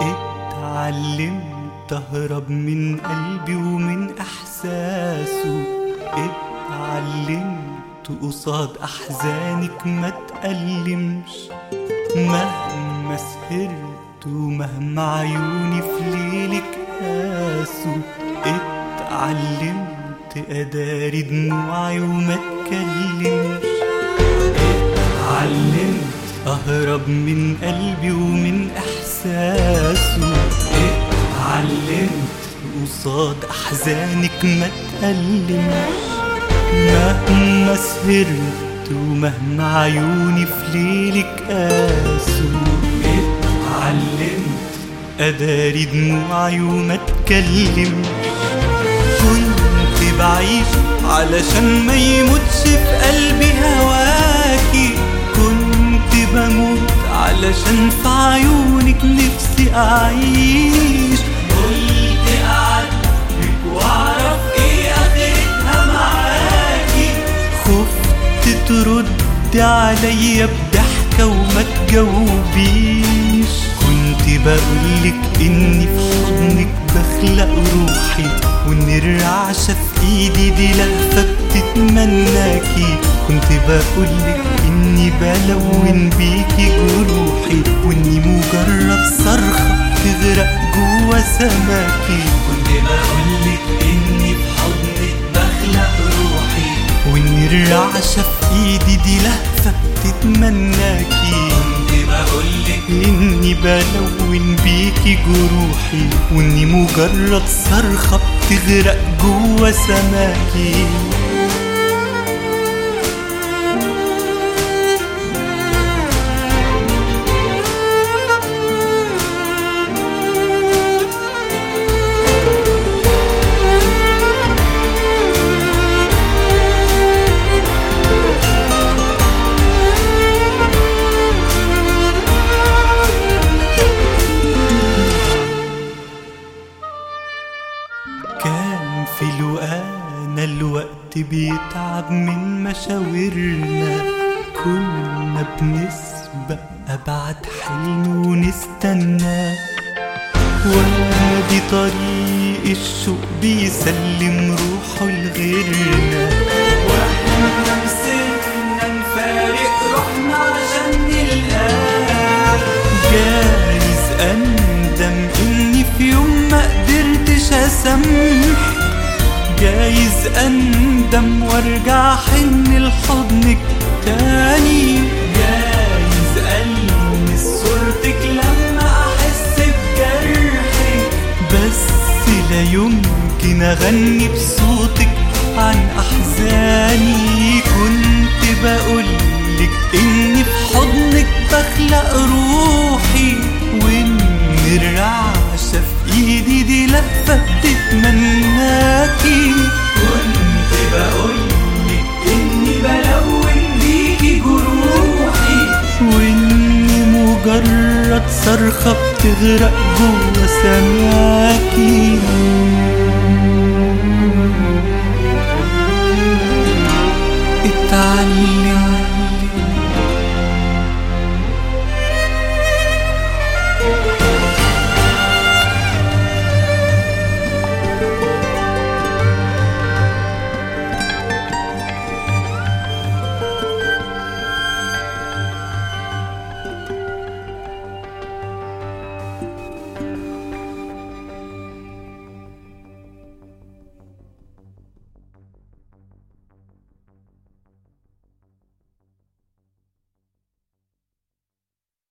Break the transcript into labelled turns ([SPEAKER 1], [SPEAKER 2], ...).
[SPEAKER 1] اتعلمت اهرب من قلبي ومن احساسه. اتعلمت قصاد احزانك ما تقلمش مهما سهرت ومهما عيوني في ليلك قاسوا اتعلمت أداري دموعي وما اتكلمش اهرب من قلبي ومن إحساسه. اتعلمت قصاد أحزانك ما تألمش. مهما سهرت ومهما عيوني في ليلك قاسوا. اتعلمت أداري دموعي وما اتكلمش كنت بعيش علشان ما يموتش في قلبي هواكي. بموت علشان في عيونك نفسي أعيش. قلت اعاتبك وأعرف إيه اخرتها معاكي. خفت تردي عليا بضحكة وما تجاوبيش. كنت بقولك إني في حضنك بخلق روحي وان الرعشة في إيدي دي لهفة بتتمناكي كنت بقولك إني بلون بيكي جروحي وإني مجرد صرخة تغرق جوا سماكي. كنت بقولك إني في حضنك بخلق روحي. وان الرعشة في إيدي دي لهفة بتتمناكي. كنت بقولك إني بلون بيكي جروحي وإني مجرد صرخة بتغرق جوا سماكي. كان في لقانا الوقت بيتعب من مشاورنا. كنا بنسبق أبعد حلم ونستنى. وادي طريق الشوق بيسلم روحه لغيرنا. وإحنا نفارق روحنا عشان نلقاه جايز أندم إني في يوم اسامح جايز أندم وأرجع حن لحضنك تاني. جايز ألمس صورتك لما أحس بجرحك بس لا يمكن أغني بصوتك عن أحزاني. كنت بقولك إني في حضنك بخلق روحي صرخة بتغرق جوا سماكي. اتعلم